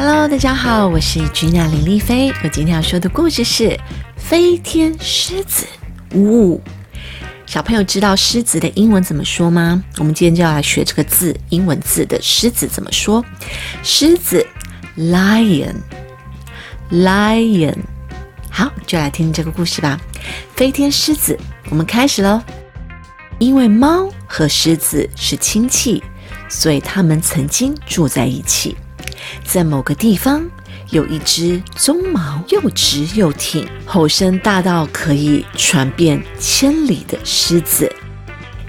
Hello，大家好，我是君娜林丽菲。我今天要说的故事是《飞天狮子》。呜，小朋友知道狮子的英文怎么说吗？我们今天就要来学这个字，英文字的狮子怎么说？狮子，lion，lion。好，就来听这个故事吧。飞天狮子，我们开始喽。因为猫和狮子是亲戚，所以他们曾经住在一起。在某个地方，有一只鬃毛又直又挺、吼声大到可以传遍千里的狮子。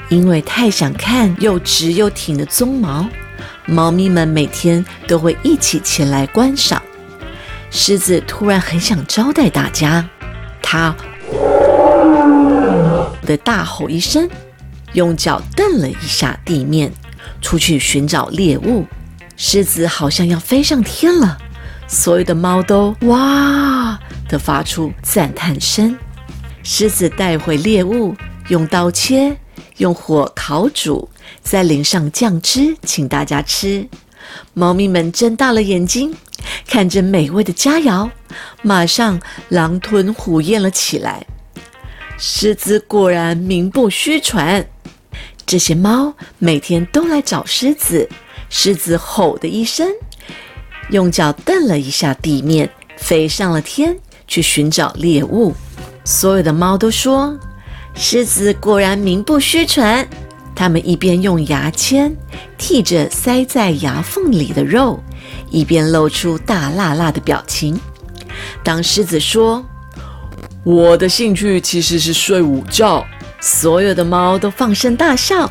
因为太想看又直又挺的鬃毛，猫咪们每天都会一起前来观赏。狮子突然很想招待大家，它的大吼一声，用脚蹬了一下地面，出去寻找猎物。狮子好像要飞上天了，所有的猫都哇的发出赞叹声。狮子带回猎物，用刀切，用火烤煮，再淋上酱汁，请大家吃。猫咪们睁大了眼睛，看着美味的佳肴，马上狼吞虎咽了起来。狮子果然名不虚传，这些猫每天都来找狮子。狮子吼的一声，用脚蹬了一下地面，飞上了天，去寻找猎物。所有的猫都说：“狮子果然名不虚传。”它们一边用牙签剔着塞在牙缝里的肉，一边露出大辣辣的表情。当狮子说：“我的兴趣其实是睡午觉。”所有的猫都放声大笑。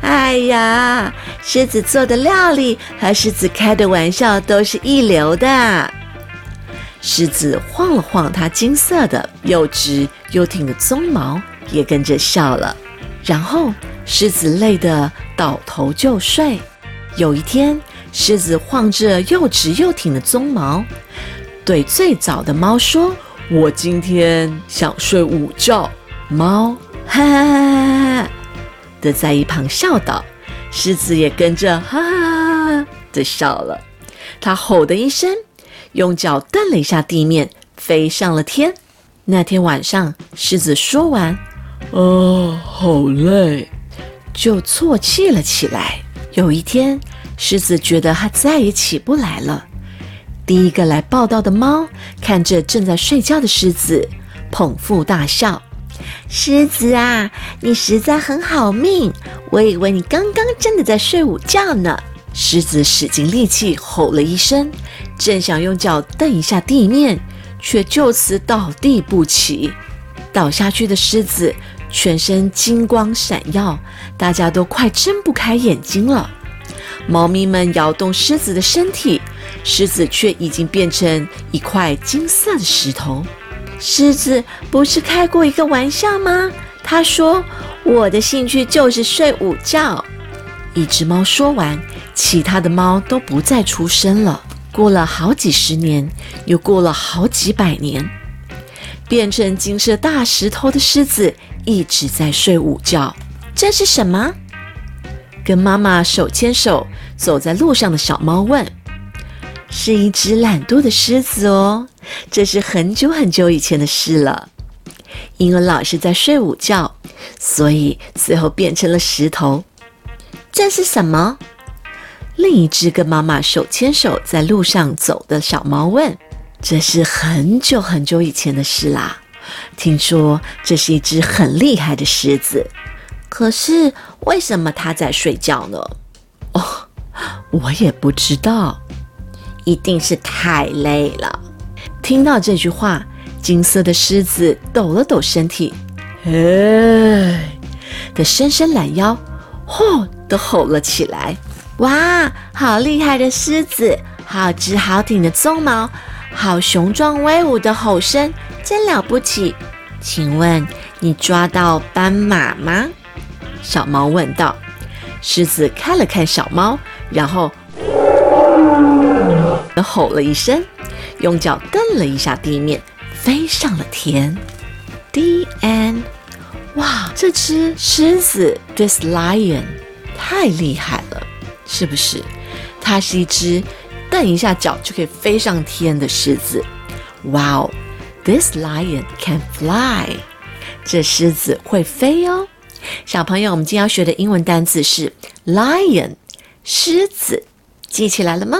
哎呀，狮子做的料理和狮子开的玩笑都是一流的。狮子晃了晃它金色的又直又挺的鬃毛，也跟着笑了。然后狮子累得倒头就睡。有一天，狮子晃着又直又挺的鬃毛，对最早的猫说：“我今天想睡午觉。”猫，哈哈哈哈。的在一旁笑道，狮子也跟着哈哈哈的笑了。他吼的一声，用脚蹬了一下地面，飞上了天。那天晚上，狮子说完：“啊，好累。”就啜泣了起来。有一天，狮子觉得它再也起不来了。第一个来报道的猫看着正在睡觉的狮子，捧腹大笑。狮子啊，你实在很好命！我以为你刚刚真的在睡午觉呢。狮子使尽力气吼了一声，正想用脚蹬一下地面，却就此倒地不起。倒下去的狮子全身金光闪耀，大家都快睁不开眼睛了。猫咪们摇动狮子的身体，狮子却已经变成一块金色的石头。狮子不是开过一个玩笑吗？他说：“我的兴趣就是睡午觉。”一只猫说完，其他的猫都不再出声了。过了好几十年，又过了好几百年，变成金色大石头的狮子一直在睡午觉。这是什么？跟妈妈手牵手走在路上的小猫问：“是一只懒惰的狮子哦。”这是很久很久以前的事了。因为老是在睡午觉，所以最后变成了石头。这是什么？另一只跟妈妈手牵手在路上走的小猫问：“这是很久很久以前的事啦。听说这是一只很厉害的狮子，可是为什么它在睡觉呢？”哦，我也不知道，一定是太累了。听到这句话，金色的狮子抖了抖身体，哎，的伸伸懒腰，嚯，都吼了起来。哇，好厉害的狮子，好直好挺的鬃毛，好雄壮威武的吼声，真了不起。请问你抓到斑马吗？小猫问道。狮子看了看小猫，然后吼了一声。用脚蹬了一下地面，飞上了天。D N，。哇，这只狮子，this lion，太厉害了，是不是？它是一只蹬一下脚就可以飞上天的狮子。Wow, this lion can fly！这狮子会飞哦。小朋友，我们今天要学的英文单词是 lion，狮子，记起来了吗？